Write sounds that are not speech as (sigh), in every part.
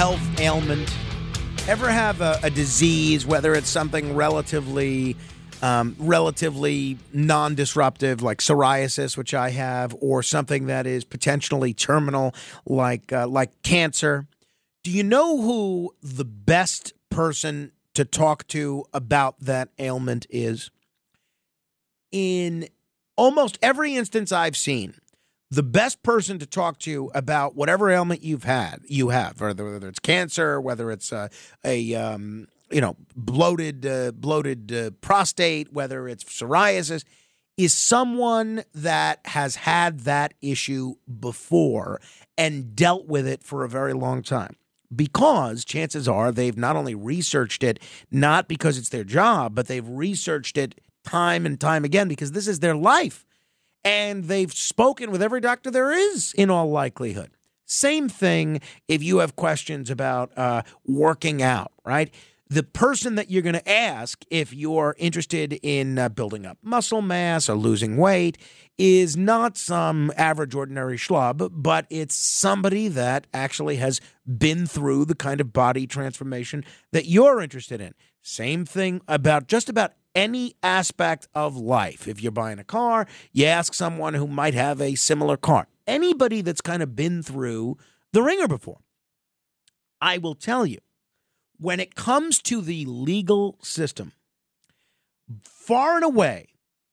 Health ailment? Ever have a, a disease, whether it's something relatively, um, relatively non-disruptive, like psoriasis, which I have, or something that is potentially terminal, like uh, like cancer? Do you know who the best person to talk to about that ailment is? In almost every instance I've seen, the best person to talk to about whatever ailment you've had, you have, whether, whether it's cancer, whether it's a, a um, you know bloated uh, bloated uh, prostate, whether it's psoriasis, is someone that has had that issue before and dealt with it for a very long time. Because chances are they've not only researched it, not because it's their job, but they've researched it time and time again because this is their life and they've spoken with every doctor there is in all likelihood. Same thing if you have questions about uh, working out, right? The person that you're going to ask if you're interested in uh, building up muscle mass or losing weight is not some average, ordinary schlub, but it's somebody that actually has been through the kind of body transformation that you're interested in. Same thing about just about any aspect of life. If you're buying a car, you ask someone who might have a similar car. Anybody that's kind of been through the ringer before. I will tell you, when it comes to the legal system, far and away,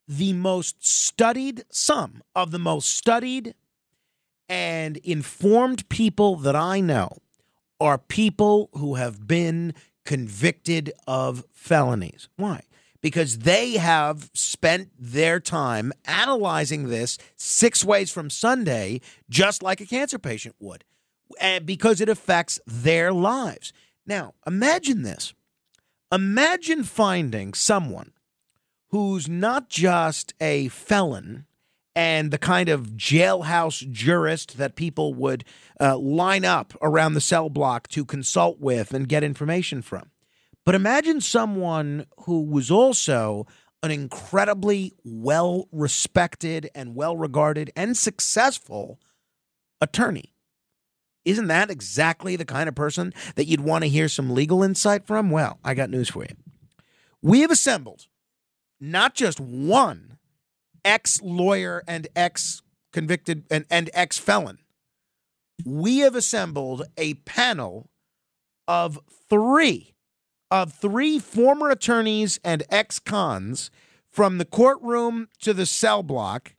the most studied, some of the most studied and informed people that I know are people who have been convicted of felonies. Why? Because they have spent their time analyzing this six ways from Sunday, just like a cancer patient would, because it affects their lives. Now, imagine this. Imagine finding someone who's not just a felon and the kind of jailhouse jurist that people would uh, line up around the cell block to consult with and get information from but imagine someone who was also an incredibly well respected and well regarded and successful attorney. Isn't that exactly the kind of person that you'd want to hear some legal insight from? Well, I got news for you. We have assembled not just one ex lawyer and ex convicted and, and ex felon, we have assembled a panel of three of three former attorneys and ex cons from the courtroom to the cell block.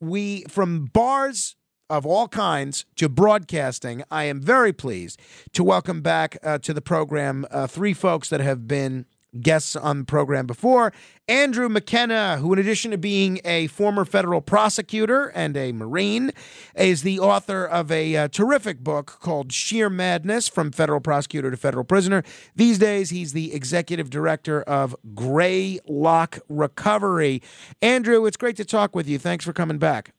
We, from bars of all kinds to broadcasting, I am very pleased to welcome back uh, to the program uh, three folks that have been guests on the program before. Andrew McKenna, who, in addition to being a former federal prosecutor and a Marine, is the author of a uh, terrific book called Sheer Madness From Federal Prosecutor to Federal Prisoner. These days, he's the executive director of Greylock Recovery. Andrew, it's great to talk with you. Thanks for coming back.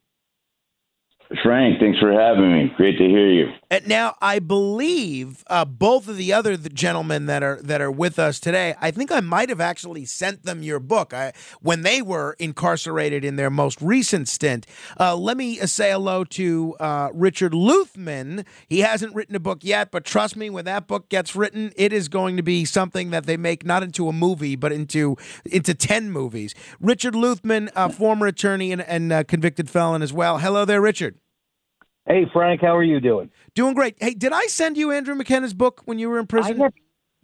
Frank, thanks for having me. Great to hear you. And now, I believe uh, both of the other gentlemen that are that are with us today. I think I might have actually sent them your book I, when they were incarcerated in their most recent stint. Uh, let me uh, say hello to uh, Richard Luthmann. He hasn't written a book yet, but trust me, when that book gets written, it is going to be something that they make not into a movie, but into into ten movies. Richard Luthmann, former attorney and, and uh, convicted felon as well. Hello there, Richard. Hey, Frank, how are you doing? Doing great. Hey, did I send you Andrew McKenna's book when you were in prison? I have,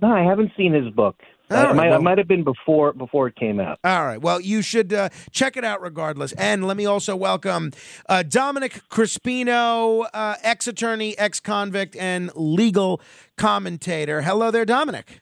no, I haven't seen his book. All Uh, right, it, might, well- it might have been before before it came out. All right. Well, you should uh, check it out regardless. And let me also welcome uh, Domenick Crispino, uh, ex attorney, ex convict, and legal commentator. Hello there, Domenick.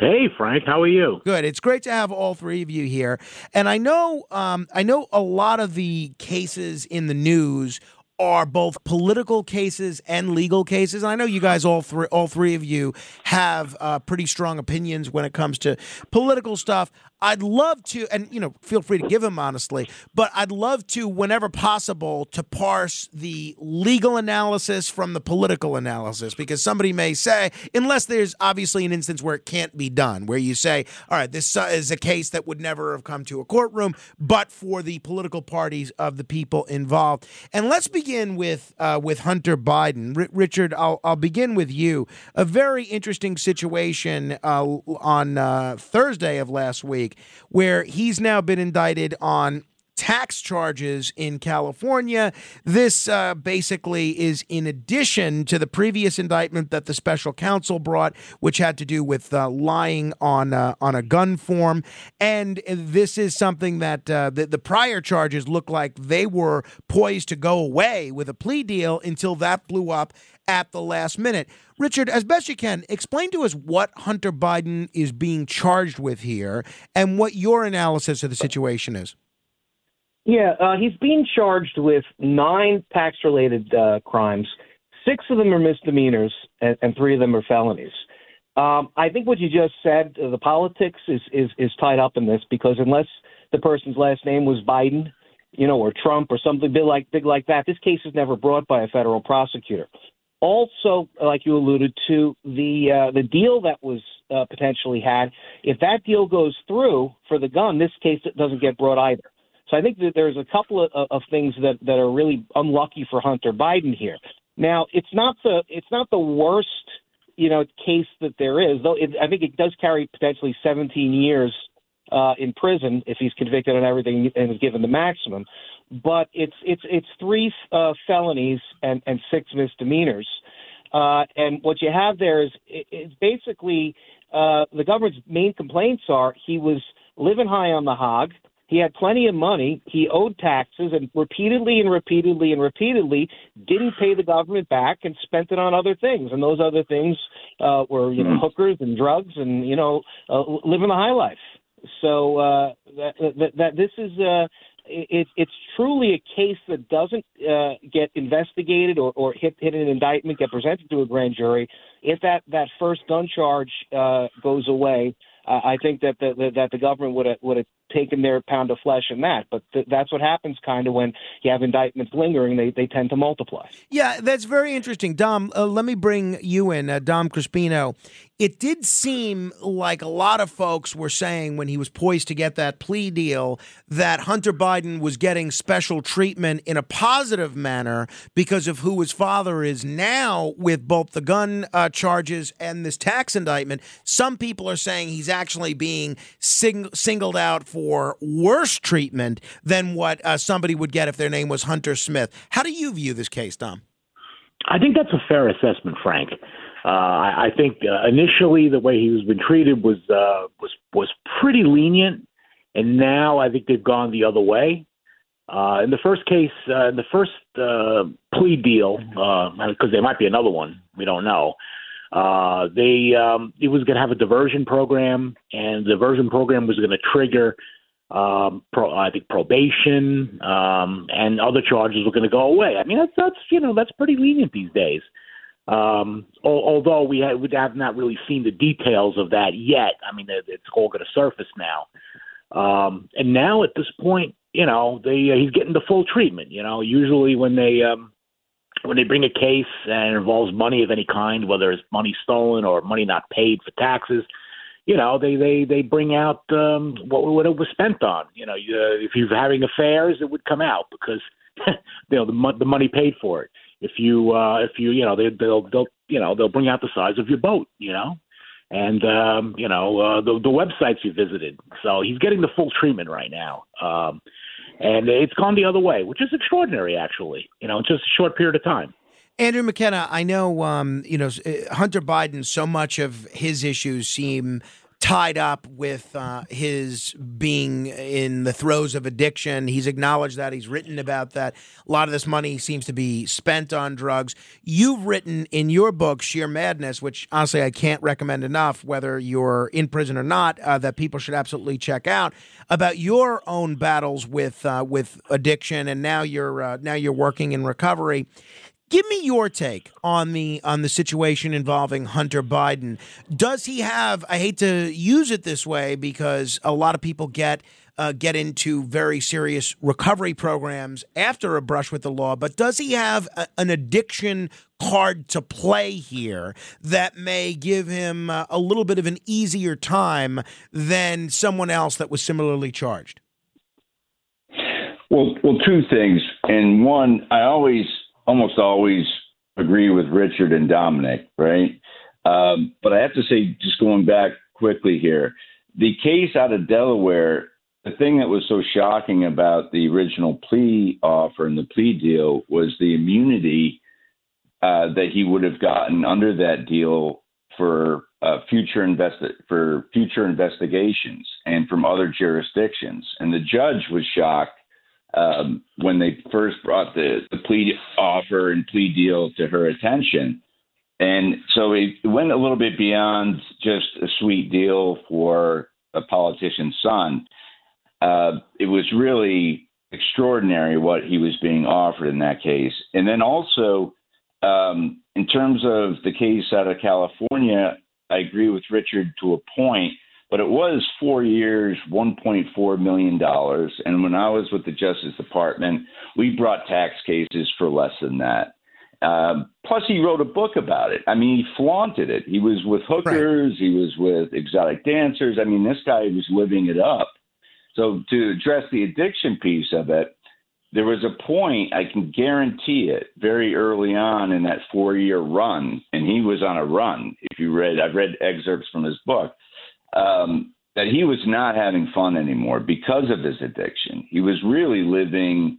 Hey, Frank, how are you? Good. It's great to have all three of you here. And I know, um, I know a lot of the cases in the news are both political cases and legal cases. And I know you guys, all three, all three of you, have uh, pretty strong opinions when it comes to political stuff. I'd love to, and you know, feel free to give them honestly, but I'd love to, whenever possible, to parse the legal analysis from the political analysis, because somebody may say, unless there's obviously an instance where it can't be done, where you say, all right, this uh, is a case that would never have come to a courtroom, but for the political parties of the people involved. And let's begin with uh, with Hunter Biden. R- Richard, I'll I'll begin with you. A very interesting situation uh, on uh, Thursday of last week, where he's now been indicted on tax charges in California. This uh, basically is in addition to the previous indictment that the special counsel brought, which had to do with uh, lying on uh, on a gun form. And this is something that uh, the, the prior charges look like they were poised to go away with a plea deal until that blew up at the last minute. Richard, as best you can, explain to us what Hunter Biden is being charged with here and what your analysis of the situation is. Yeah, uh, he's being charged with nine tax-related uh, crimes. Six of them are misdemeanors, and, and three of them are felonies. Um, I think what you just said, uh, the politics is, is is tied up in this because unless the person's last name was Biden, you know, or Trump or something big like big like that, this case is never brought by a federal prosecutor. Also, like you alluded to, the uh, the deal that was uh, potentially had, if that deal goes through for the gun, this case doesn't get brought either. So I think that there's a couple of, of things that, that are really unlucky for Hunter Biden here. Now, it's not the it's not the worst you know case that there is, though. It, I think it does carry potentially 17 years uh, in prison if he's convicted on everything and is given the maximum. But it's it's it's three uh, felonies and and six misdemeanors. Uh, and what you have there is it, it's basically uh, the government's main complaints are he was living high on the hog. He had plenty of money. He owed taxes and repeatedly and repeatedly and repeatedly didn't pay the government back and spent it on other things. And those other things uh, were, you know, hookers and drugs and, you know, uh, living the high life. So uh, that, that, that this is uh, it, it's truly a case that doesn't uh, get investigated or, or hit, hit an indictment, get presented to a grand jury. If that, that first gun charge uh, goes away, uh, I think that the, that the government would have would have taken their pound of flesh in that. But th- that's what happens kind of when you have indictments lingering; they they tend to multiply. Yeah, that's very interesting. Dom, uh, let me bring you in, uh, Dom Crispino. It did seem like a lot of folks were saying when he was poised to get that plea deal that Hunter Biden was getting special treatment in a positive manner because of who his father is now with both the gun uh, charges and this tax indictment. Some people are saying he's actually being sing- singled out for worse treatment than what uh, somebody would get if their name was Hunter Smith. How do you view this case, Dom? I think that's a fair assessment, Frank. Uh, I, I think uh, initially the way he was been treated was uh, was was pretty lenient, and now I think they've gone the other way. Uh, in the first case, uh, in the first uh, plea deal, because there might be another one, we don't know. Uh, they um, it was going to have a diversion program, and the diversion program was going to trigger, um, pro, I think probation, um, and other charges were going to go away. I mean, that's that's you know that's pretty lenient these days. Um, al- although we have, we have not really seen the details of that yet. I mean, it- it's all going to surface now. Um, and now at this point, you know, they uh, he's getting the full treatment. You know, usually when they um, when they bring a case and it involves money of any kind, whether it's money stolen or money not paid for taxes, you know, they they they bring out um, what what it was spent on. You know, you, uh, if you're having affairs, it would come out because (laughs) you know the mo- the money paid for it. If you uh, if you you know they they'll they'll you know they'll bring out the size of your boat. You know. And um, you know uh, the the websites you visited, so he's getting the full treatment right now, um, and it's gone the other way, which is extraordinary, actually. You know, in just a short period of time. Andrew McKenna, I know, um, you know, uh, Hunter Biden. So much of his issues seem tied up with uh, his being in the throes of addiction. He's acknowledged that. He's written about that. A lot of this money seems to be spent on drugs. You've written in your book, Sheer Madness, which honestly I can't recommend enough, whether you're in prison or not, uh, that people should absolutely check out about your own battles with uh, with addiction, and now you're uh, now you're working in recovery. Give me your take on the on the situation involving Hunter Biden. Does he have? I hate to use it this way because a lot of people get uh, get into very serious recovery programs after a brush with the law. But does he have a, an addiction card to play here that may give him uh, a little bit of an easier time than someone else that was similarly charged? Well, well, two things, and one, I always almost always agree with Richard and Domenick, right? Um, but I have to say, just going back quickly here, the case out of Delaware, the thing that was so shocking about the original plea offer and the plea deal was the immunity uh, that he would have gotten under that deal for uh, future investi- for future investigations and from other jurisdictions. And the judge was shocked um, when they first brought the, the plea offer and plea deal to her attention. And so it went a little bit beyond just a sweet deal for a politician's son. Uh, it was really extraordinary what he was being offered in that case. And then also, um, in terms of the case out of California, I agree with Richard to a point but it was four years, $1.4 million. And when I was with the Justice Department, we brought tax cases for less than that. Um, plus, he wrote a book about it. I mean, he flaunted it. He was with hookers, right. he was with exotic dancers. I mean, this guy was living it up. So, to address the addiction piece of it, there was a point, I can guarantee it, very early on in that four year run, and he was on a run. If you read, I've read excerpts from his book um, that he was not having fun anymore because of his addiction. He was really living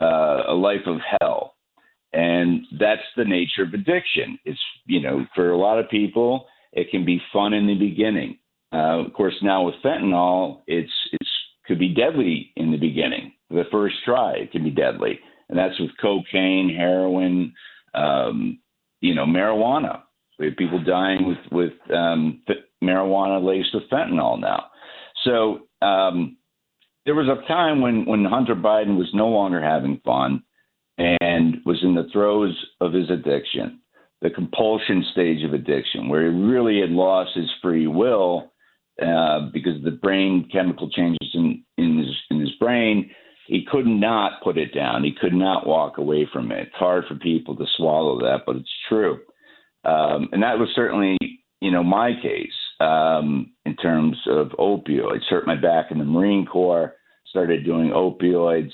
uh, a life of hell. And that's the nature of addiction. It's, you know, for a lot of people, it can be fun in the beginning. Uh, of course, now with fentanyl, it's it's could be deadly in the beginning. The first try, it can be deadly, and that's with cocaine, heroin, um, you know, marijuana. We have people dying with with um, marijuana laced with fentanyl now. So um, there was a time when when Hunter Biden was no longer having fun and was in the throes of his addiction, the compulsion stage of addiction, where he really had lost his free will uh, because the brain chemical changes in in his in his brain. He could not put it down. He could not walk away from it. It's hard for people to swallow that, but it's true. Um, and that was certainly, you know, my case um, in terms of opioids. Hurt my back in the Marine Corps, started doing opioids,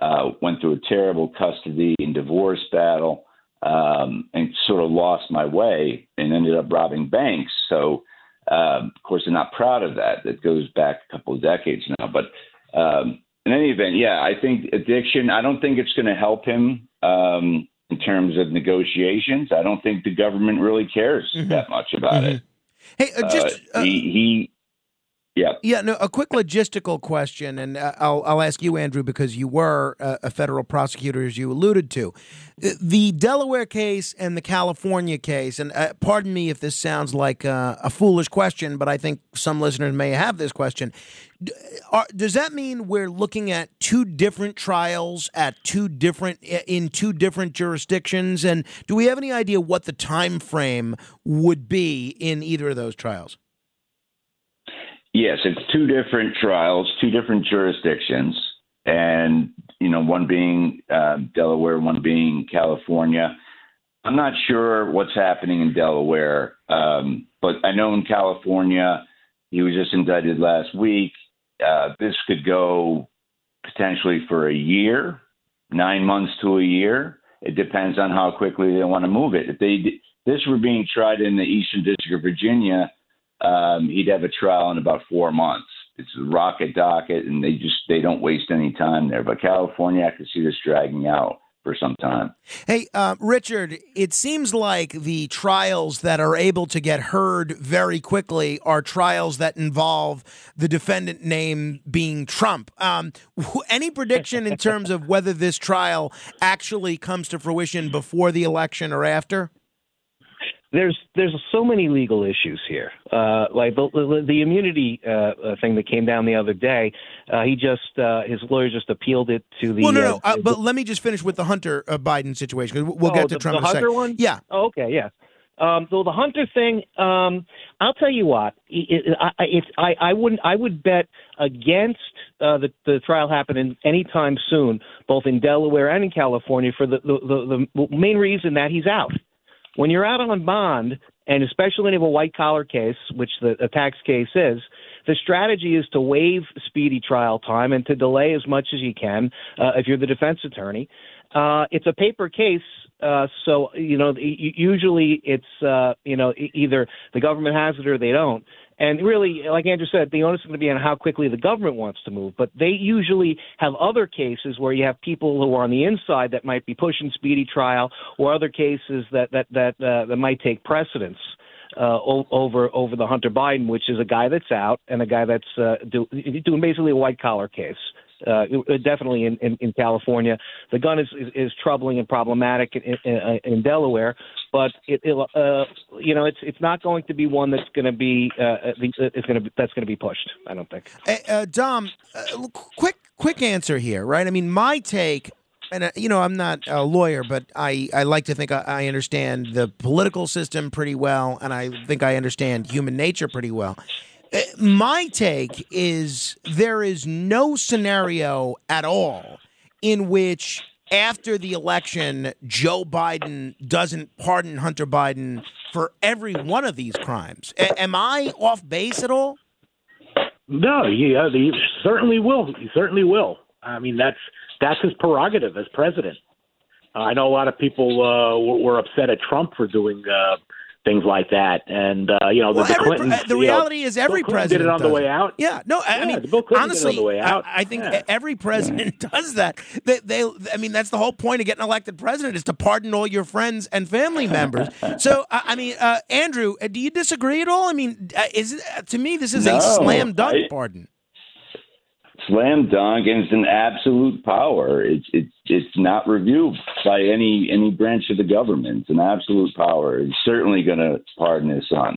uh, went through a terrible custody and divorce battle, um, and sort of lost my way and ended up robbing banks. So, um, of course, I'm not proud of that. That goes back a couple of decades now. But um, in any event, yeah, I think addiction, I don't think it's going to help him. Um, in terms of negotiations. I don't think the government really cares mm-hmm. that much about mm-hmm. it. Hey, uh, just uh, he, he yeah. Yeah. No. A quick logistical question, and uh, I'll I'll ask you, Andrew, because you were a, a federal prosecutor, as you alluded to. Uh, the Delaware case and the California case, and uh, pardon me if this sounds like uh, a foolish question, but I think some listeners may have this question. Are, does that mean we're looking at two different trials at two different in two different jurisdictions? And do we have any idea what the time frame would be in either of those trials? Yes, it's two different trials, two different jurisdictions, and you know, one being uh, Delaware, one being California. I'm not sure what's happening in Delaware, um, but I know in California, he was just indicted last week. Uh, this could go potentially for a year, nine months to a year. It depends on how quickly they want to move it. If they this were being tried in the Eastern District of Virginia, um, he'd have a trial in about four months. It's a rocket docket, and they just they don't waste any time there. But California, I could see this dragging out for some time. Hey, uh, Richard, it seems like the trials that are able to get heard very quickly are trials that involve the defendant name being Trump. Um, any prediction in terms of whether this trial actually comes to fruition before the election or after? There's there's so many legal issues here. Uh, like the, the, the immunity uh, uh, thing that came down the other day, uh, he just uh, his lawyer just appealed it to the. Well, no, no. uh, but let me just finish with the Hunter Biden situation. 'cause We'll oh, get to the, Trump the Hunter second. one. Yeah. Oh, okay. Yeah. Um, so the Hunter thing, um, I'll tell you what, it, it, I, it's I, I wouldn't I would bet against uh, the the trial happening anytime soon, both in Delaware and in California, for the the, the, the main reason that he's out. When you're out on bond, and especially have a white collar case, which the a tax case is, the strategy is to waive speedy trial time and to delay as much as you can uh, if you're the defense attorney. Uh, it's a paper case, uh, so you know usually it's uh, you know either the government has it or they don't. And really, like Andrew said, the onus is going to be on how quickly the government wants to move. But they usually have other cases where you have people who are on the inside that might be pushing speedy trial, or other cases that that that uh, that might take precedence uh, over over the Hunter Biden, which is a guy that's out and a guy that's uh, do, doing basically a white collar case. Uh, definitely in, in, in California, the gun is, is, is troubling and problematic in, in, in Delaware, but it, it uh, you know it's it's not going to be one that's going to be uh, it's going to that's going to be pushed. I don't think. Uh, uh, Dom, uh, quick quick answer here, right? I mean, my take, and uh, you know, I'm not a lawyer, but I, I like to think I, I understand the political system pretty well, and I think I understand human nature pretty well. Uh, My take is there is no scenario at all in which after the election, Joe Biden doesn't pardon Hunter Biden for every one of these crimes. A- am I off base at all? No, yeah, he certainly will. He certainly will. I mean, that's that's his prerogative as president. Uh, I know a lot of people uh, were, were upset at Trump for doing uh, things like that, and uh, you know, Well, the, pre- the you know, reality is every president did it on does the way out. Yeah, no, I Yeah, mean, Bill Clinton it on honestly, the way out. I, I think Yeah. every president (laughs) does that. They, they, I mean, that's the whole point of getting elected president is to pardon all your friends and family members. (laughs) so, I, I mean, uh, Andrew, uh, do you disagree at all? I mean, uh, is uh, to me this is a slam dunk I- pardon? Slam dunk, and it's an absolute power. It's it's it's not reviewed by any any branch of the government. It's an absolute power. He's certainly going to pardon his son.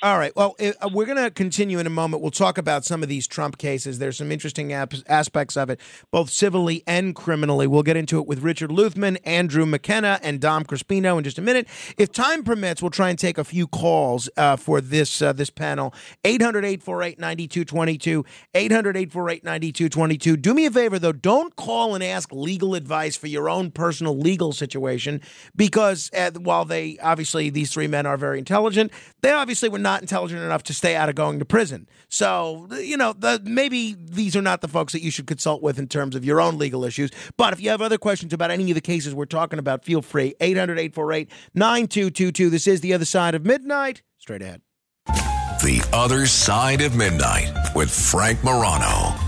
All right. Well, uh, we're going to continue in a moment. We'll talk about some of these Trump cases. There's some interesting aspects of it, both civilly and criminally. We'll get into it with Richard Luthmann, Andrew McKenna, and Dom Crispino in just a minute. If time permits, we'll try and take a few calls uh, for this uh, this panel. 800 848 9222. 800 848 9222. Do me a favor, though. Don't call and ask legal advice for your own personal legal situation because uh, while they obviously, these three men are very intelligent, they obviously were not intelligent enough to stay out of going to prison. So, you know, the, maybe these are not the folks that you should consult with in terms of your own legal issues. But if you have other questions about any of the cases we're talking about, feel free. 800 848 9222. This is The Other Side of Midnight. Straight ahead. The Other Side of Midnight with Frank Morano.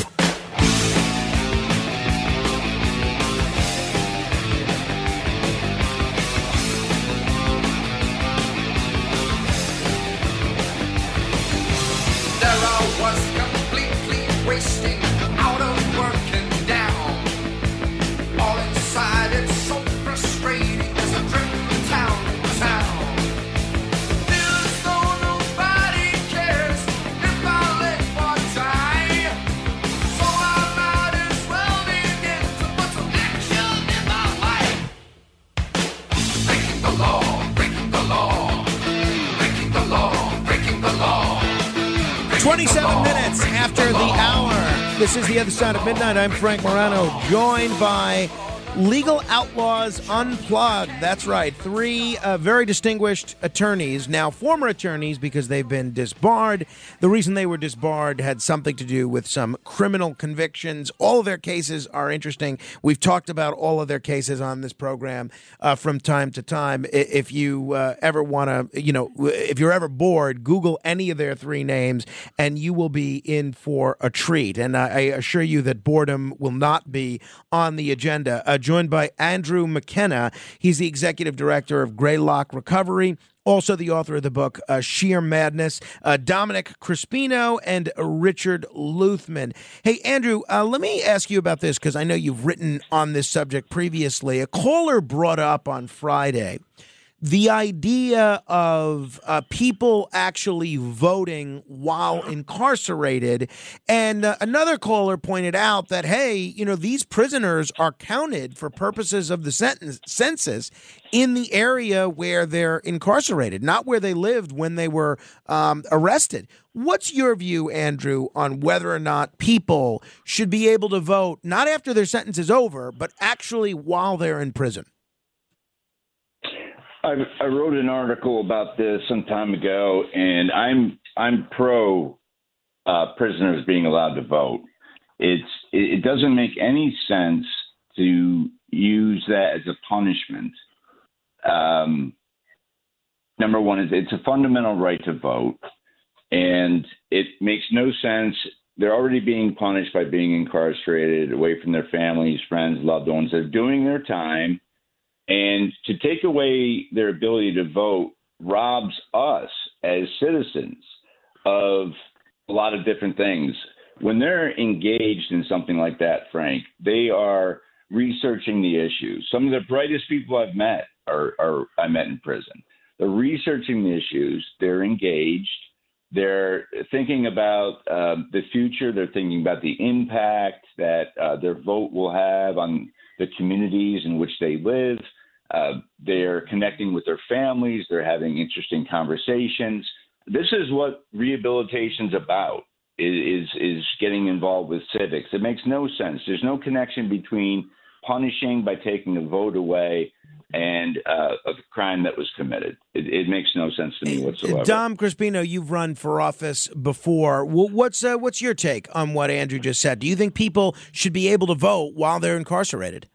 The Other Side of Midnight. I'm Frank Morano, joined by Legal Outlaws Unplugged. That's right. Three uh, very distinguished attorneys, now former attorneys because they've been disbarred. The reason they were disbarred had something to do with some criminal convictions. All of their cases are interesting. We've talked about all of their cases on this program uh, from time to time. If you uh, ever want to, you know, if you're ever bored, Google any of their three names and you will be in for a treat. And I, I assure you that boredom will not be on the agenda. Uh, joined by Andrew McKenna. He's the executive director of Greylock Recovery. Also, the author of the book uh, Sheer Madness, uh, Domenick Crispino and Richard Luthmann. Hey, Andrew, uh, let me ask you about this because I know you've written on this subject previously. A caller brought up on Friday the idea of uh, people actually voting while incarcerated. And uh, another caller pointed out that, hey, you know, these prisoners are counted for purposes of the sentence, census in the area where they're incarcerated, not where they lived when they were um, arrested. What's your view, Andrew, on whether or not people should be able to vote, not after their sentence is over, but actually while they're in prison? I, I wrote an article about this some time ago, and I'm I'm pro uh, prisoners being allowed to vote. It's it, doesn't make any sense to use that as a punishment. Um, number one is it's a fundamental right to vote, and it makes no sense. They're already being punished by being incarcerated, away from their families, friends, loved ones. They're doing their time. And to take away their ability to vote robs us as citizens of a lot of different things. When they're engaged in something like that, Frank, they are researching the issues. Some of the brightest people I've met are, are I met in prison. They're researching the issues. They're engaged. They're thinking about uh, the future. They're thinking about the impact that uh, their vote will have on the communities in which they live. Uh, they're connecting with their families. They're having interesting conversations. This is what rehabilitation's about. Is is getting involved with civics. It makes no sense. There's no connection between punishing by taking a vote away and uh, a crime that was committed. It, it makes no sense to me whatsoever. Dom Crispino, you've run for office before. What's uh, what's your take on what Andrew just said? Do you think people should be able to vote while they're incarcerated?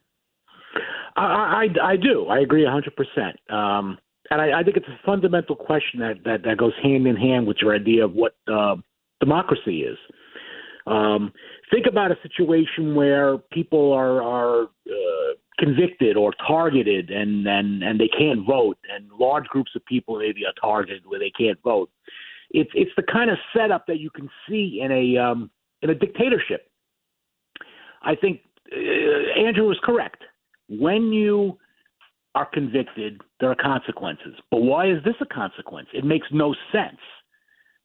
I, I, I do. I agree 100%. Um, and I, I think it's a fundamental question that, that, that goes hand in hand with your idea of what uh, democracy is. Um, think about a situation where people are, are uh, convicted or targeted and, and, and they can't vote, and large groups of people maybe are targeted where they can't vote. It's, it's the kind of setup that you can see in a, um, in a dictatorship. I think uh, Andrew is correct when you are convicted, there are consequences. But why is this a consequence? It makes no sense.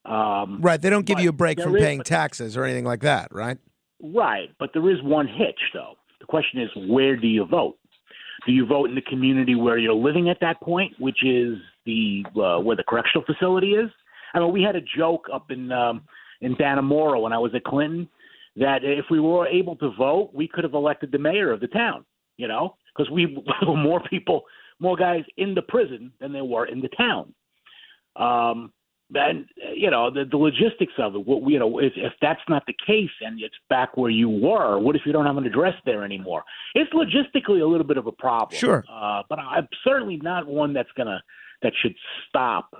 Um, Right. They don't give you a break from is- paying taxes or anything like that, right? Right, but there is one hitch, though. The question is, where do you vote? Do you vote in the community where you're living at that point, which is the uh, where the correctional facility is? I mean, we had a joke up in um, in Dannemora when I was at Clinton that if we were able to vote, we could have elected the mayor of the town. You know, because we were (laughs) more people, more guys in the prison than there were in the town. Um, and you know the, the logistics of it. What you know, if, if that's not the case and it's back where you were, what if you don't have an address there anymore? It's logistically a little bit of a problem. Sure. uh, but I'm certainly not one that's gonna that should stop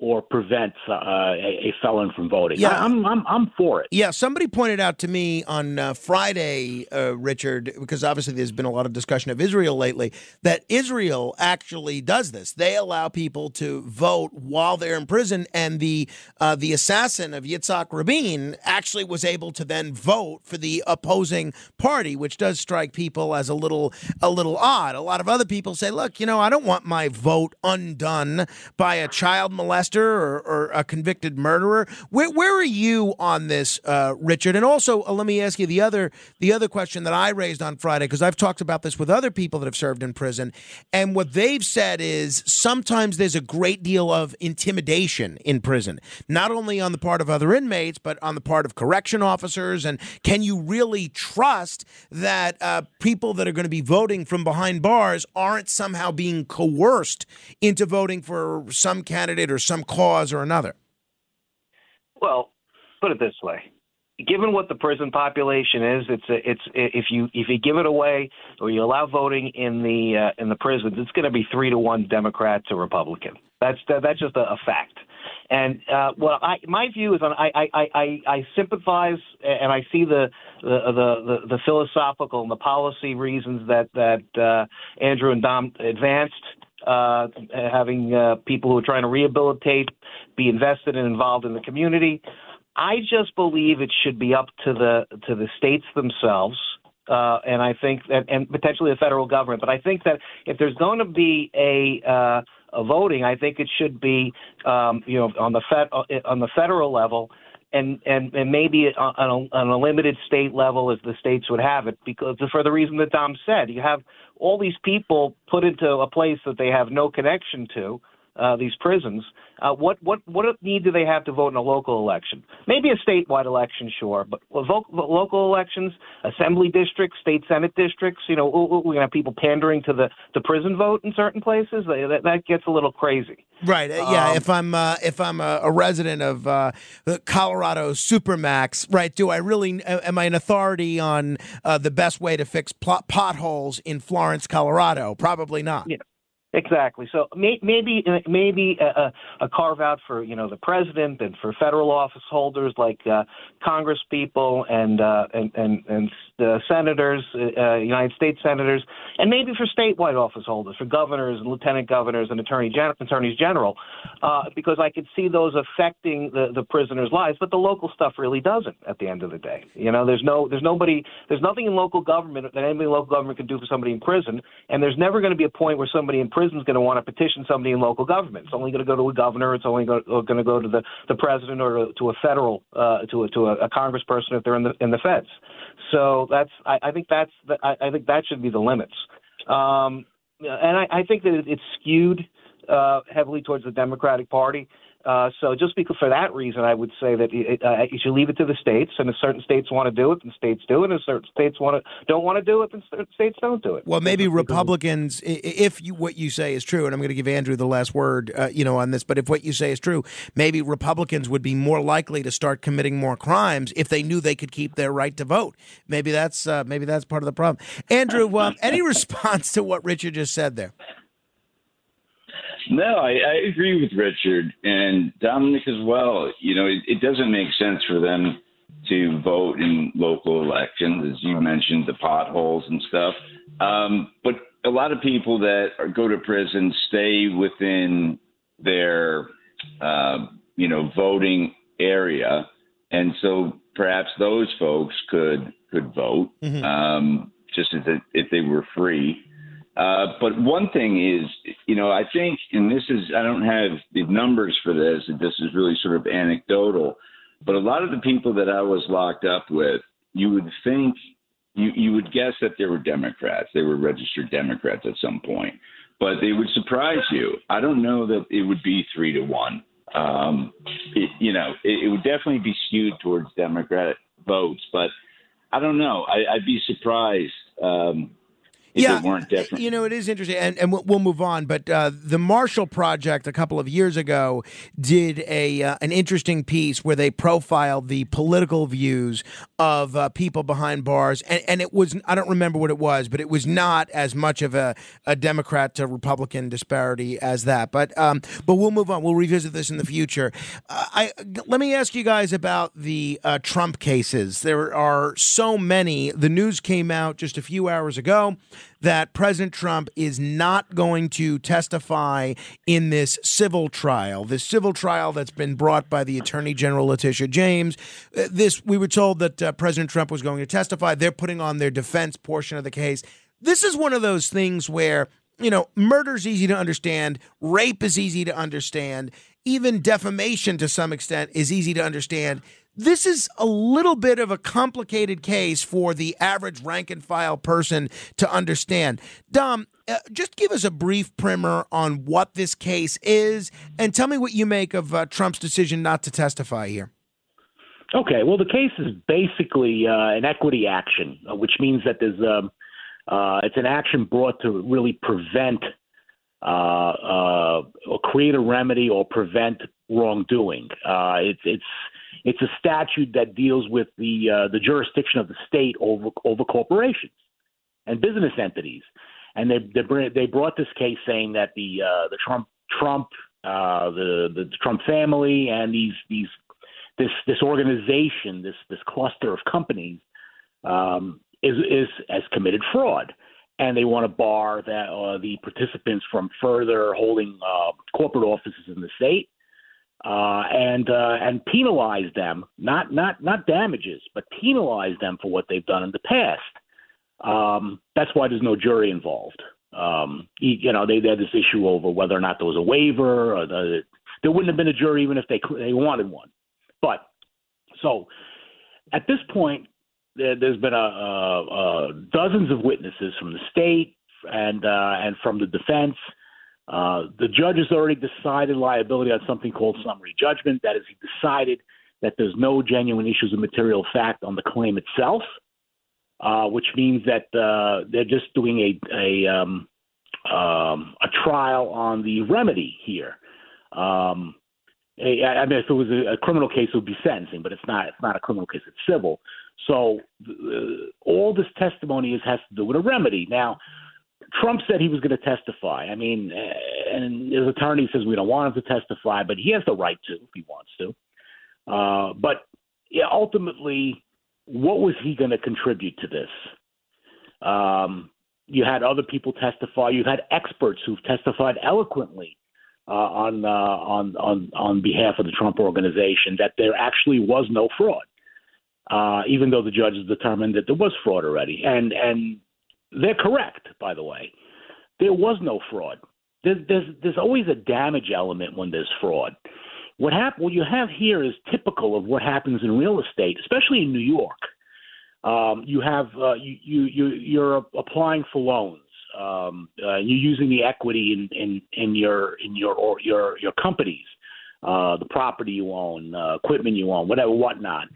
or prevent uh, a, a felon from voting. Yeah. I, I'm I'm I'm for it. Yeah, somebody pointed out to me on uh, Friday, uh, Richard, because obviously there's been a lot of discussion of Israel lately, that Israel actually does this. They allow people to vote while they're in prison, and the uh, the assassin of Yitzhak Rabin actually was able to then vote for the opposing party, which does strike people as a little a little odd. A lot of other people say, "Look, you know, I don't want my vote undone by a child molester or, or a convicted murderer. Where, where are you on this, uh, Richard? And also, uh, let me ask you the other the other question that I raised on Friday because I've talked about this with other people that have served in prison, and what they've said is sometimes there's a great deal of intimidation in prison, not only on the part of other inmates but on the part of correction officers. And can you really trust that uh, people that are going to be voting from behind bars aren't somehow being coerced into voting for some candidate or some cause or another? Well, put it this way: given what the prison population is, it's a, it's if you if you give it away or you allow voting in the uh, in the prisons, it's going to be three to one Democrat to Republican. That's that, that's just a, a fact. And uh, well, I, my view is on I, I, I, I sympathize and I see the the, the the philosophical and the policy reasons that that uh, Andrew and Dom advanced. Uh, having uh, people who are trying to rehabilitate be invested and involved in the community. I just believe it should be up to the to the states themselves. Uh, and I think that, and potentially the federal government. But I think that if there's going to be a, uh, a voting, I think it should be, um, you know, on the fed on the federal level, and and and maybe on a, on a limited state level as the states would have it, because for the reason that Dom said, you have all these people put into a place that they have no connection to uh, these prisons. Uh, what what what need do they have to vote in a local election? Maybe a statewide election, sure, but local elections, assembly districts, state senate districts. You know, we're gonna have people pandering to the the prison vote in certain places. That, that gets a little crazy. Right. Uh, yeah. Um, if I'm uh, if I'm a, a resident of uh, Colorado Supermax, right? Do I really am I an authority on uh, the best way to fix plot, potholes in Florence, Colorado? Probably not. Yeah. Exactly. So may, maybe maybe a, a carve out for you know the president and for federal office holders like uh, Congress people and uh, and and, and uh, senators, uh, United States senators, and maybe for statewide office holders, for governors and lieutenant governors and attorney gen- attorneys general, uh, because I could see those affecting the the prisoners' lives. But the local stuff really doesn't. At the end of the day, you know, there's no there's nobody there's nothing in local government that anybody in local government can do for somebody in prison, and there's never going to be a point where somebody in prison is going to want to petition somebody in local government. It's only going to go to a governor. It's only going to go to the, the president or to, to a federal uh, to a, to a, a congressperson if they're in the in the feds. So that's I, I think that's the, I, I think that should be the limits. Um, and I, I think that it's skewed uh, heavily towards the Democratic Party. Uh, so just because for that reason, I would say that it, uh, you should leave it to the states, and if certain states want to do it, then states do it, and if certain states want to don't want to do it, then certain states don't do it. Well, maybe Republicans, if you, what you say is true, and I'm going to give Andrew the last word, uh, you know, on this, but if what you say is true, maybe Republicans would be more likely to start committing more crimes if they knew they could keep their right to vote. Maybe that's uh, maybe that's part of the problem. Andrew, um, any (laughs) response to what Richard just said there? No, I, I agree with Richard and Domenick as well. You know, it, it doesn't make sense for them to vote in local elections, as you mentioned, the potholes and stuff. Um, but a lot of people that are, go to prison stay within their, uh, you know, voting area, and so perhaps those folks could could vote mm-hmm. um, just if, it, if they were free. Uh, but one thing is, you know, I think, and this is, I don't have the numbers for this, this is really sort of anecdotal, but a lot of the people that I was locked up with, you would think, you, you would guess that they were Democrats. They were registered Democrats at some point, but they would surprise you. I don't know that it would be three to one. Um, it, you know, it, it would definitely be skewed towards Democratic votes, but I don't know. I, I'd be surprised. Um, yeah, weren't different. You know, it is interesting, and, and we'll, we'll move on. But uh, the Marshall Project a couple of years ago did a uh, an interesting piece where they profiled the political views of uh, people behind bars, and, and it was I don't remember what it was, but it was not as much of a, a Democrat to Republican disparity as that. But um, but we'll move on. We'll revisit this in the future. Uh, I let me ask you guys about the uh, Trump cases. There are so many. The news came out just a few hours ago that President Trump is not going to testify in this civil trial, this civil trial that's been brought by the Attorney General Letitia James. Uh, this we were told that uh, President Trump was going to testify. They're putting on their defense portion of the case. This is one of those things where you know, murder's easy to understand, rape is easy to understand. even defamation to some extent is easy to understand. This is a little bit of a complicated case for the average rank and file person to understand. Dom, uh, just give us a brief primer on what this case is and tell me what you make of uh, Trump's decision not to testify here. Okay, well, the case is basically uh, an equity action, uh, which means that there's um, uh, it's an action brought to really prevent uh, or create a remedy or prevent wrongdoing. It's it's it's a statute that deals with the uh, the jurisdiction of the state over over corporations and business entities, and they they, they brought this case saying that the uh, the Trump Trump uh, the the Trump family and these these this this organization this this cluster of companies um, is is has committed fraud. And they want to bar that uh, the participants from further holding uh, corporate offices in the state uh, and uh, and penalize them, not not not damages, but penalize them for what they've done in the past. Um, that's why there's no jury involved. Um, you know, they, they had this issue over whether or not there was a waiver. Or the, there wouldn't have been a jury even if they they wanted one. But so at this point, there, has been a, a, a dozens of witnesses from the state and uh, and from the defense. Uh, the judge has already decided liability on something called summary judgment. That is, he decided that there's no genuine issues of material fact on the claim itself, uh, which means that uh, they're just doing a a, um, um, a trial on the remedy here. Um, I mean, if it was a, a criminal case, it would be sentencing, but it's not. It's not a criminal case; it's civil. So uh, all this testimony is has to do with a remedy. Now, Trump said he was going to testify. I mean, and his attorney says we don't want him to testify, but he has the right to if he wants to. Uh, but yeah, ultimately, what was he going to contribute to this? Um, you had other people testify. You had experts who've testified eloquently uh, on uh, on on on behalf of the Trump organization that there actually was no fraud, uh, even though the judges determined that there was fraud already. And and they're correct, by the way. There was no fraud. There's, there's, there's always a damage element when there's fraud. What, hap- what you have here is typical of what happens in real estate, especially in New York. Um, you have uh, you, you, you you're applying for loans. Um, uh, you're using the equity in, in, in your in your or your your companies, uh, the property you own, uh, equipment you own, whatever, whatnot.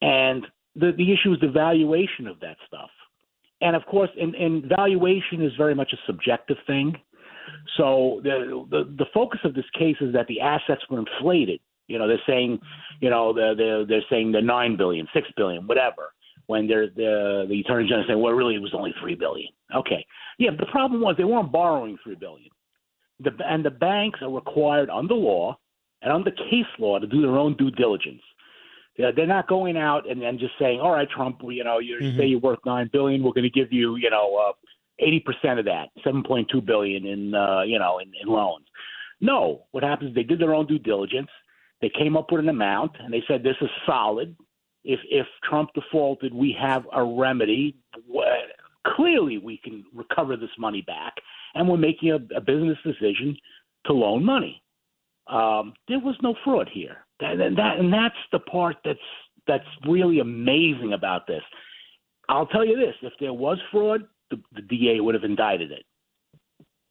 And the the issue is the valuation of that stuff. And of course, in, in valuation is very much a subjective thing. So the, the the focus of this case is that the assets were inflated. You know, they're saying, you know, they're they're, they're saying they're nine billion, six billion, whatever. When they're the the attorney general saying, well, really, it was only three billion. Okay, yeah. The problem was they weren't borrowing three billion. The and the banks are required under law and under case law to do their own due diligence. They're not going out and, and just saying, "All right, Trump, you know, you mm-hmm. say you're worth nine billion, we're going to give you, you know, uh, eighty uh, percent of that, seven point two billion in, uh, you know, in, in loans." No, what happens? They did their own due diligence. They came up with an amount, and they said, "This is solid. If if Trump defaulted, we have a remedy. Clearly, we can recover this money back, and we're making a, a business decision to loan money." Um, there was no fraud here. That, that, and that's the part that's that's really amazing about this. I'll tell you this: if there was fraud, the, the DA would have indicted it.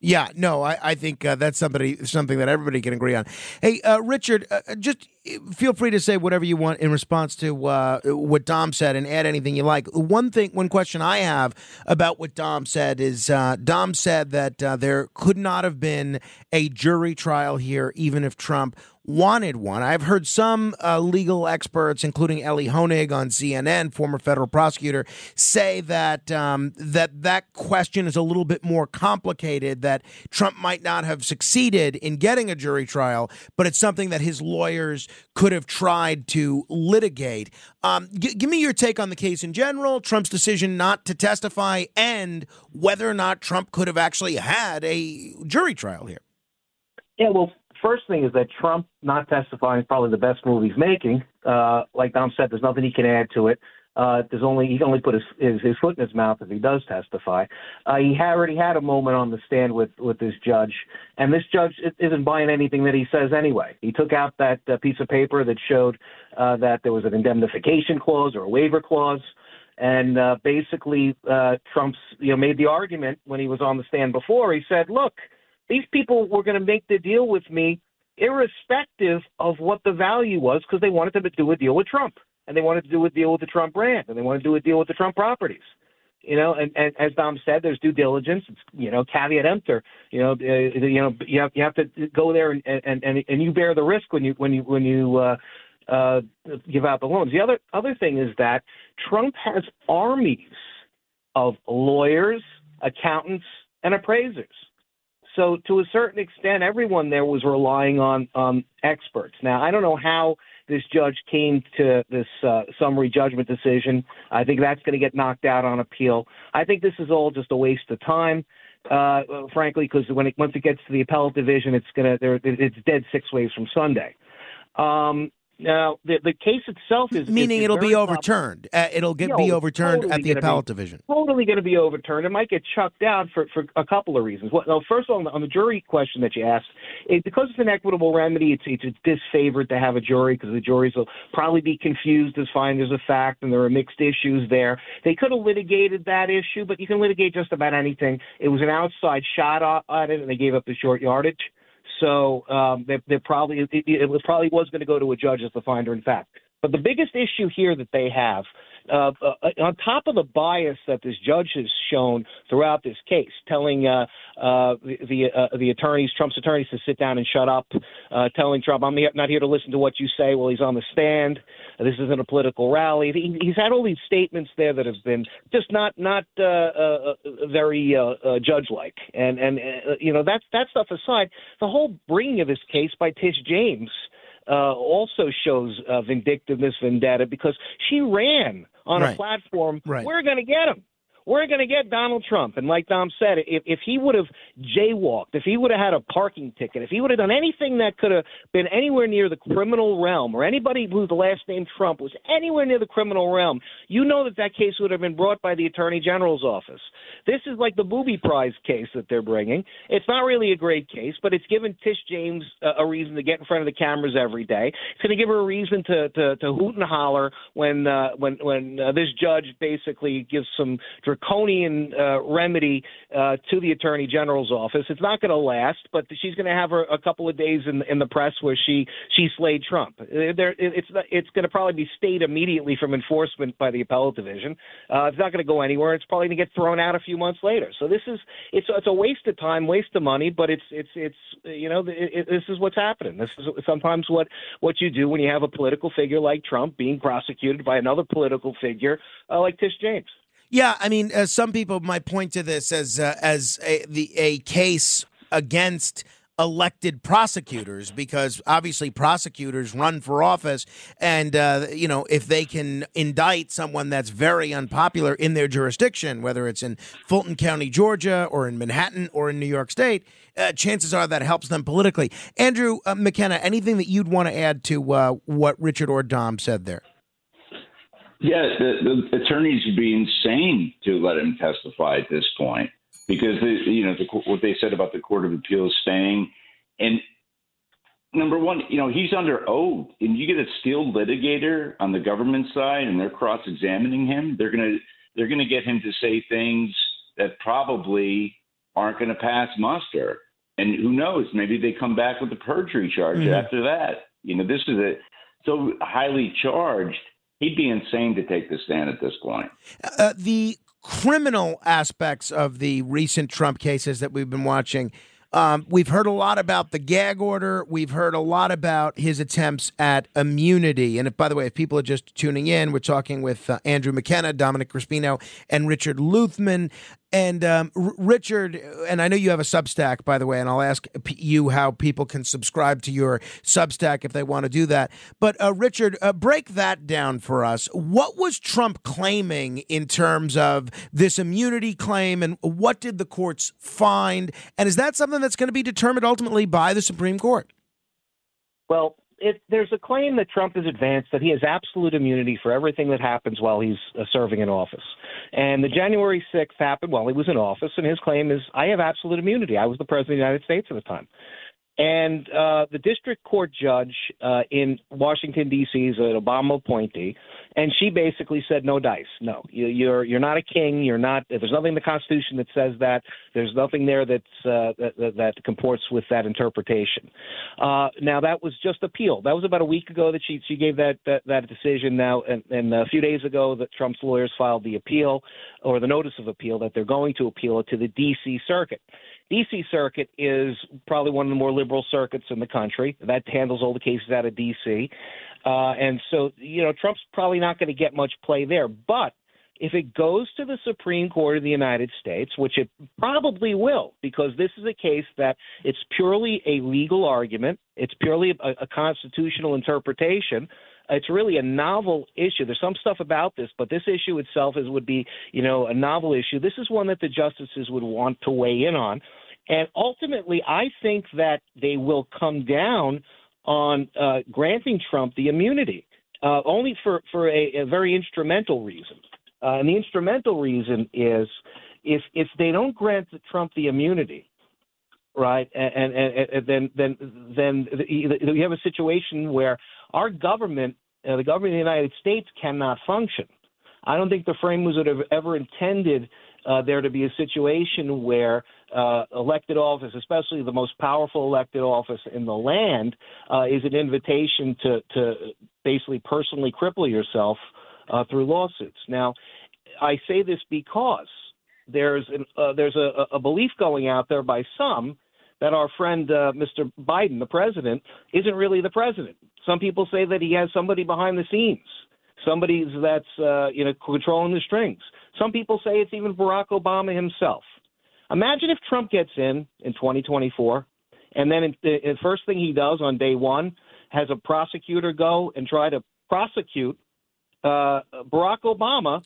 Yeah, no, I, I think uh, that's somebody something that everybody can agree on. Hey, uh, Richard, uh, just feel free to say whatever you want in response to uh, what Dom said, and add anything you like. One thing, one question I have about what Dom said is uh, Dom said that uh, there could not have been a jury trial here, even if Trump wanted one. I've heard some uh, legal experts, including Elie Honig on CNN, former federal prosecutor, say that um, that that question is a little bit more complicated. That Trump might not have succeeded in getting a jury trial, but it's something that his lawyers could have tried to litigate. Um, g- give me your take on the case in general, Trump's decision not to testify, and whether or not Trump could have actually had a jury trial here. Yeah, well, first thing is that Trump not testifying is probably the best move he's making. Uh, like Dom said, there's nothing he can add to it. Uh, there's only he can only put his, his his foot in his mouth if he does testify. Uh, he already had a moment on the stand with with this judge, and this judge isn't buying anything that he says anyway. He took out that uh, piece of paper that showed uh, that there was an indemnification clause or a waiver clause, and uh, basically uh, Trump's you know made the argument when he was on the stand before. He said, "Look, these people were going to make the deal with me." Irrespective of what the value was, because they wanted to do a deal with Trump and they wanted to do a deal with the Trump brand, and they wanted to do a deal with the Trump properties. You know, and, and as Dom said, there's due diligence. It's, you know, caveat emptor. You know, uh, you know, you have you have to go there and and and and you bear the risk when you when you when you uh, uh, give out the loans. The other other thing is that Trump has armies of lawyers, accountants, and appraisers. So to a certain extent, everyone there was relying on on experts. Now I don't know how this judge came to this uh, summary judgment decision. I think that's going to get knocked out on appeal. I think this is all just a waste of time, uh, frankly, because when it once it gets to the appellate division, it's gonna it's dead six ways from Sunday. Um, now the the case itself is Meaning is it'll be overturned. Uh, it'll get Yeah, be it's overturned totally at the gonna be- appellate division. totally going to be overturned. It might get chucked out for, for a couple of reasons. Well, no, first of all, on the, on the jury question that you asked, it, because it's an equitable remedy, it's, it's, it's disfavored to have a jury because the juries will probably be confused as finders of fact, and there are mixed issues there. They could have litigated that issue, but you can litigate just about anything. It was an outside shot at it, and they gave up the short yardage. So um, they, they probably it, it was probably was going to go to a judge as the finder in fact. But the biggest issue here that they have, uh, uh, on top of the bias that this judge has shown throughout this case, telling uh, uh, the the, uh, the attorneys, Trump's attorneys, to sit down and shut up, uh, telling Trump, "I'm not here to listen to what you say." while he's on the stand. This isn't a political rally. He, he's had all these statements there that have been just not not uh, uh, uh, very uh, uh, judge-like, and and uh, you know that that stuff aside, the whole bringing of this case by Tish James also shows uh, vindictiveness, vendetta, because she ran on Right. a platform. Right. We're going to get him. We're going to get Donald Trump. And like Dom said, if, if he would have jaywalked, if he would have had a parking ticket, if he would have done anything that could have been anywhere near the criminal realm, or anybody whose last name Trump was anywhere near the criminal realm, you know that that case would have been brought by the Attorney General's office. This is like the booby prize case that they're bringing. It's not really a great case, but it's given Tish James a, a reason to get in front of the cameras every day. It's going to give her a reason to to, to hoot and holler when uh, when when uh, this judge basically gives some draconian uh, remedy uh, to the Attorney General's office. It's not going to last, but she's going to have her a couple of days in in the press where she she slayed Trump. Uh, There, it's it's going to probably be stayed immediately from enforcement by the appellate division. Uh, it's not going to go anywhere. It's probably going to get thrown out a few months later. So this is it's it's a waste of time, waste of money, but it's it's it's you know it, it, this is what's happening. This is sometimes what what you do when you have a political figure like Trump being prosecuted by another political figure uh, like Tish James. Yeah, I mean, uh, some people might point to this as uh, as a, the a case against elected prosecutors because obviously prosecutors run for office and uh, you know if they can indict someone that's very unpopular in their jurisdiction whether it's in fulton county georgia or in manhattan or in new york state uh, chances are that helps them politically. Andrew uh, mckenna anything that you'd want to add to uh, what richard or dom said there Yeah, the, the attorneys would be insane to let him testify at this point because the, you know the, what they said about the Court of Appeals staying, and number one, you know he's under oath, and you get a skilled litigator on the government side, and they're cross-examining him. They're gonna they're gonna get him to say things that probably aren't going to pass muster, and who knows? Maybe they come back with a perjury charge Mhm. after that. You know, this is a so highly charged he'd be insane to take the stand at this point. Uh, the criminal aspects of the recent Trump cases that we've been watching. Um, we've heard a lot about the gag order. We've heard a lot about his attempts at immunity. And if, by the way, if people are just tuning in, we're talking with uh, Andrew McKenna, Domenick Crispino, and Richard Luthmann. And um, R- Richard, and I know you have a Substack, by the way, and I'll ask p- you how people can subscribe to your Substack if they want to do that. But uh, Richard, uh, break that down for us. What was Trump claiming in terms of this immunity claim, and what did the courts find? And is that something that's going to be determined ultimately by the Supreme Court? Well, there's a claim that Trump has advanced that he has absolute immunity for everything that happens while he's uh, serving in office. And the January 6th happened while he was in office, and his claim is, I have absolute immunity. I was the president of the United States at the time. And uh, the district court judge uh, in Washington D.C. is an Obama appointee, and she basically said, "No dice, no. You, you're you're not a king. You're not. There's nothing in the Constitution that says that. There's nothing there that's uh, that, that, comports with that interpretation." Uh, now that was just appeal. That was about a week ago that she she gave that that, that decision. Now and, and a few days ago, that Trump's lawyers filed the appeal or the notice of appeal that they're going to appeal it to the D.C. Circuit. D.C. Circuit is probably one of the more liberal circuits in the country. That handles all the cases out of D.C. Uh, and so, you know, Trump's probably not going to get much play there. But if it goes to the Supreme Court of the United States, which it probably will, because this is a case that it's purely a legal argument, it's purely a, a constitutional interpretation it's really a novel issue. There's some stuff about this, but this issue itself is would be, you know, a novel issue. This is one that the justices would want to weigh in on. And ultimately, I think that they will come down on uh, granting Trump the immunity, uh, only for, for a, a very instrumental reason. Uh, and the instrumental reason is if if they don't grant Trump the immunity, right, and, and, and then then then you have a situation where our government, uh, the government of the United States, cannot function. I don't think the framers would have ever intended uh, there to be a situation where uh, elected office, especially the most powerful elected office in the land, uh, is an invitation to, to basically personally cripple yourself uh, through lawsuits. Now, I say this because there's an, uh, there's a, a belief going out there by some that our friend Mr. Biden, the president, isn't really the president. Some people say that he has somebody behind the scenes, somebody that's uh, you know controlling the strings. Some people say it's even Barack Obama himself. Imagine if Trump gets in in 2024, and then the first thing he does on day one has a prosecutor go and try to prosecute uh, Barack Obama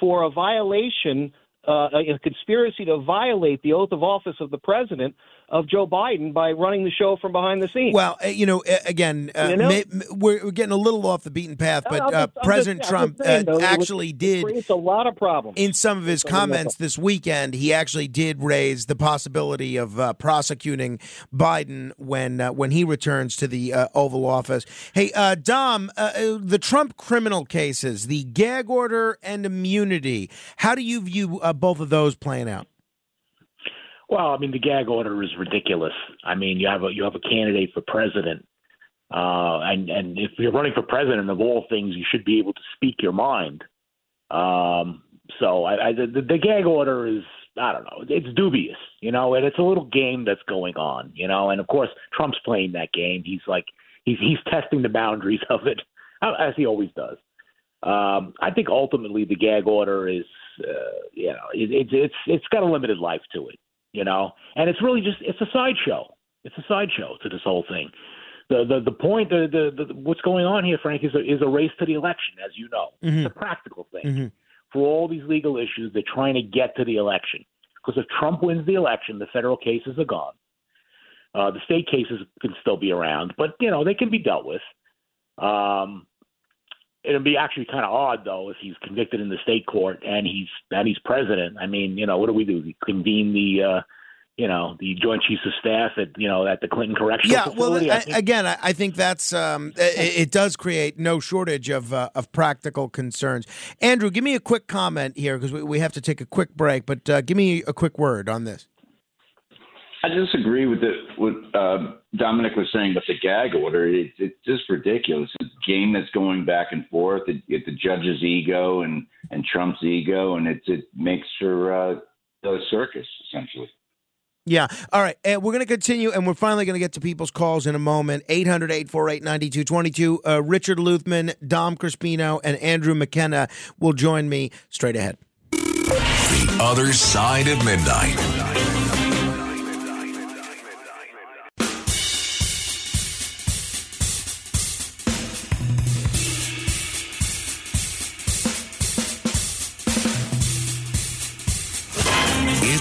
for a violation, uh, a conspiracy to violate the oath of office of the president of Joe Biden by running the show from behind the scenes. Well, uh, you know, again, uh, you know? May, we're, we're, getting a little off the beaten path, but just, uh, President just, Trump saying, though, actually it did creates a lot of problems in some of his comments this weekend. He actually did raise the possibility of uh, prosecuting Biden when uh, when he returns to the uh, Oval Office. Hey, Dom, the Trump criminal cases, the gag order and immunity. How do you view both of those playing out? Well, I mean, the gag order is ridiculous. I mean, you have a you have a candidate for president, uh, and and if you're running for president, of all things, you should be able to speak your mind. Um, so I, I the, the gag order is I don't know, it's dubious, you know, and it's a little game that's going on, you know, and of course Trump's playing that game. He's like he's he's testing the boundaries (laughs) of it as he always does. Um, I think ultimately the gag order is, uh, you know, it, it, it's it's got a limited life to it you know. And it's really just it's a sideshow. It's a sideshow to this whole thing. The the the point the, the, the what's going on here, Frank, is a, is a race to the election, as you know. Mm-hmm. It's a practical thing mm-hmm. for all these legal issues. They're trying to get to the election because if Trump wins the election, the federal cases are gone. Uh, the state cases can still be around, but you know they can be dealt with. Um, it'll be actually kind of odd though if he's convicted in the state court and he's and he's president. I mean, you know, what do we do? We convene the uh, you know the Joint Chiefs of Staff at you know at the Clinton Correctional Facility. yeah, Facility. well, I, again, I, I think that's um, it, it, does create no shortage of uh, of practical concerns. Andrew, give me a quick comment here because we, we have to take a quick break, but uh, give me a quick word on this. I disagree with the, what uh, Domenick was saying about the gag order. It, it's just ridiculous. It's a game that's going back and forth. It, it, the judge's ego and, and Trump's ego, and it, it makes for uh, a circus, essentially. Yeah. All right. And we're going to continue, and we're finally going to get to people's calls in a moment. 800 848 9222. Uh, Richard Luthmann, Dom Crispino, and Andrew McKenna will join me straight ahead. The Other Side of Midnight.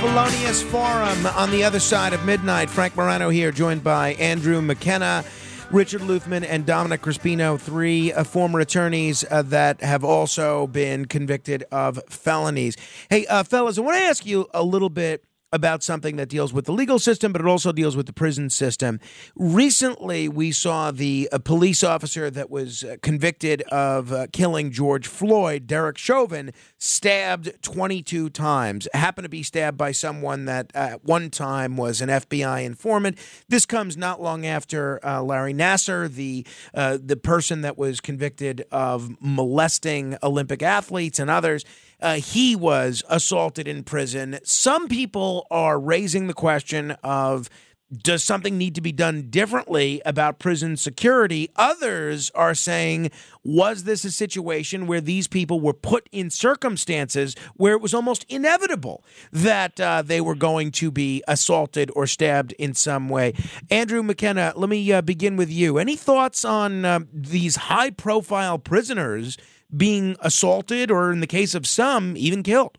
Felonious forum on the other side of midnight. Frank Morano here, joined by Andrew McKenna, Richard Luthmann, and Domenick Crispino, three uh, former attorneys uh, that have also been convicted of felonies. Hey, uh, fellas, I want to ask you a little bit about something that deals with the legal system, but it also deals with the prison system. Recently, we saw the uh, police officer that was uh, convicted of uh, killing George Floyd, Derek Chauvin, stabbed 22 times. Happened to be stabbed by someone that at one time was an FBI informant. This comes not long after uh, Larry Nassar, the uh, the person that was convicted of molesting Olympic athletes and others. Uh, he was assaulted in prison. Some people are raising the question of does something need to be done differently about prison security? Others are saying, was this a situation where these people were put in circumstances where it was almost inevitable that uh, they were going to be assaulted or stabbed in some way? Andrew McKenna, let me uh, begin with you. Any thoughts on uh, these high profile prisoners being assaulted or, in the case of some, even killed?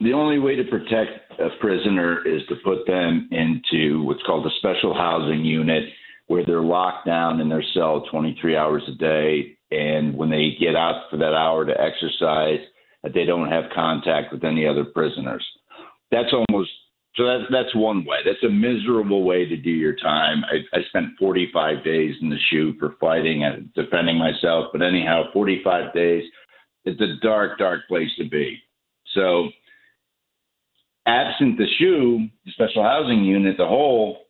The only way to protect a prisoner is to put them into what's called a special housing unit where they're locked down in their cell 23 hours a day. And when they get out for that hour to exercise, they don't have contact with any other prisoners. That's almost so that's that's one way. That's a miserable way to do your time. I, I spent 45 days in the shoe for fighting and defending myself. But anyhow, 45 days. It's a dark, dark place to be. So, absent the shoe, the special housing unit, the whole,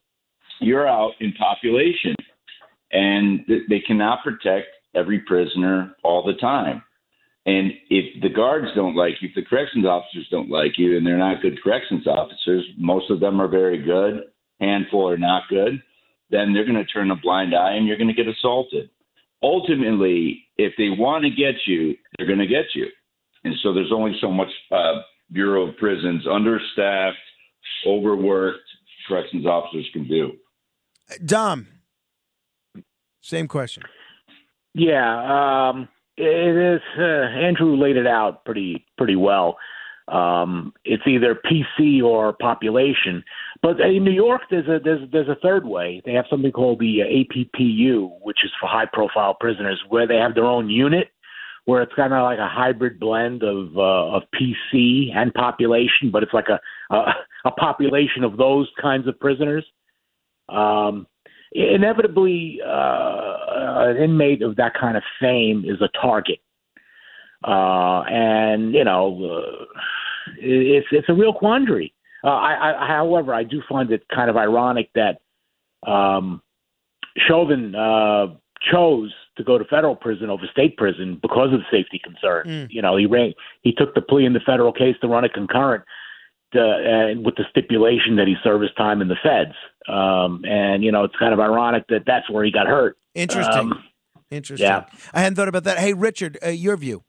you're out in population, and th- they cannot protect every prisoner all the time. And if the guards don't like you, if the corrections officers don't like you, and they're not good corrections officers, most of them are very good, handful are not good, then they're going to turn a blind eye and you're going to get assaulted. Ultimately, if they want to get you, they're going to get you. And so there's only so much uh, Bureau of Prisons, understaffed, overworked corrections officers can do. Dom, same question. Yeah, um, it is. Uh, Andrew laid it out pretty pretty well. Um, it's either PC or population. But in New York, there's a there's there's a third way. They have something called the APPU, which is for high profile prisoners, where they have their own unit, where it's kind of like a hybrid blend of uh, of PC and population, but it's like a, a a population of those kinds of prisoners. Um, inevitably, uh, an inmate of that kind of fame is a target, uh, and you know, uh, it's it's a real quandary. Uh, I, I, however, I do find it kind of ironic that um, Chauvin uh, chose to go to federal prison over state prison because of safety concerns. Mm. You know, he ran, he took the plea in the federal case to run it concurrent, uh, and with the stipulation that he serve his time in the feds. Um, and you know, it's kind of ironic that that's where he got hurt. Interesting. Um, Interesting. yeah. I hadn't thought about that. Hey, Richard, uh, your view.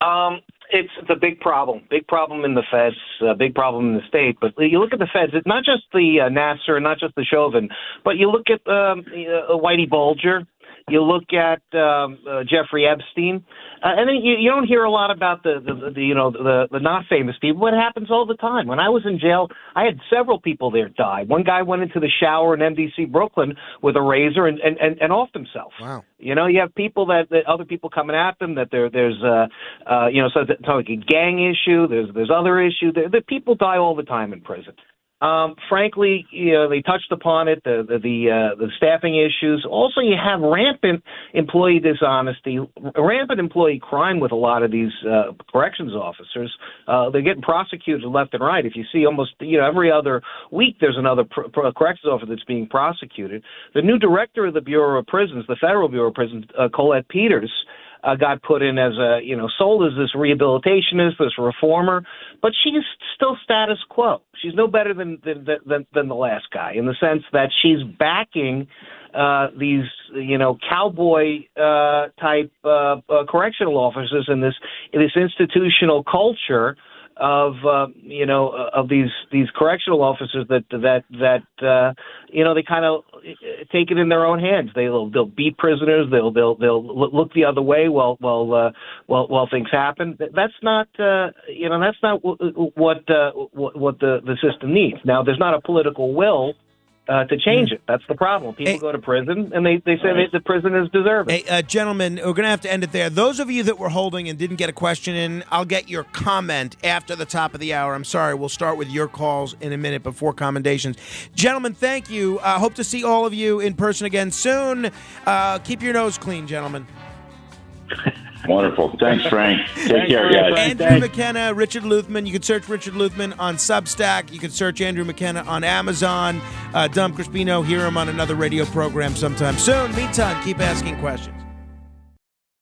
Um, it's it's a big problem, big problem in the feds, a big problem in the state. But you look at the feds; it's not just the uh, Nassar, not just the Chauvin, but you look at um, uh, Whitey Bulger, you look at um, uh, Jeffrey Epstein, uh, and then you, you don't hear a lot about the, the, the you know the the not famous people. It happens all the time. When I was in jail, I had several people there die. One guy went into the shower in MDC Brooklyn with a razor and and and, and offed himself. Wow. You know, you have people that, that other people coming at them. That there, there's, uh, uh, you know, so it's like a gang issue. There's, there's other issue. The, the people die all the time in prison. Um, frankly, you know, they touched upon it. The the the, uh, the staffing issues. Also, you have rampant employee dishonesty, rampant employee crime with a lot of these uh, corrections officers. Uh, they're getting prosecuted left and right. If you see almost, you know, every other week there's another pr- pr- corrections officer that's being prosecuted. The new director of the Bureau of Prisons, the Federal Bureau of Prisons, uh, Colette Peters, uh, got put in as a you know sold as this rehabilitationist, this reformer, but she's still status quo. She's no better than than than, than the last guy in the sense that she's backing uh, these you know cowboy uh, type uh, uh, correctional officers in this in this institutional culture of uh, you know of these these correctional officers that that that uh, you know they kind of take it in their own hands. They'll they'll beat prisoners. They'll they'll they'll look the other way while while uh, while while things happen. That's not uh, you know that's not what uh, what the the system needs. Now there's not a political will uh, to change it. That's the problem. People Hey. go to prison and they, they say that the prison is it. Hey, uh, gentlemen, we're going to have to end it there. Those of you that were holding and didn't get a question in, I'll get your comment after the top of the hour. I'm sorry. We'll start with your calls in a minute before commendations. Gentlemen, thank you. Uh, hope to see all of you in person again soon. Uh, keep your nose clean, gentlemen. (laughs) Wonderful. Thanks, Frank. (laughs) Take Thanks, care, guys. Andrew thanks. McKenna, Richard Luthmann. You can search Richard Luthmann on Substack. You can search Andrew McKenna on Amazon. Uh, Dom Crispino, hear him on another radio program sometime soon. Meantime, keep asking questions.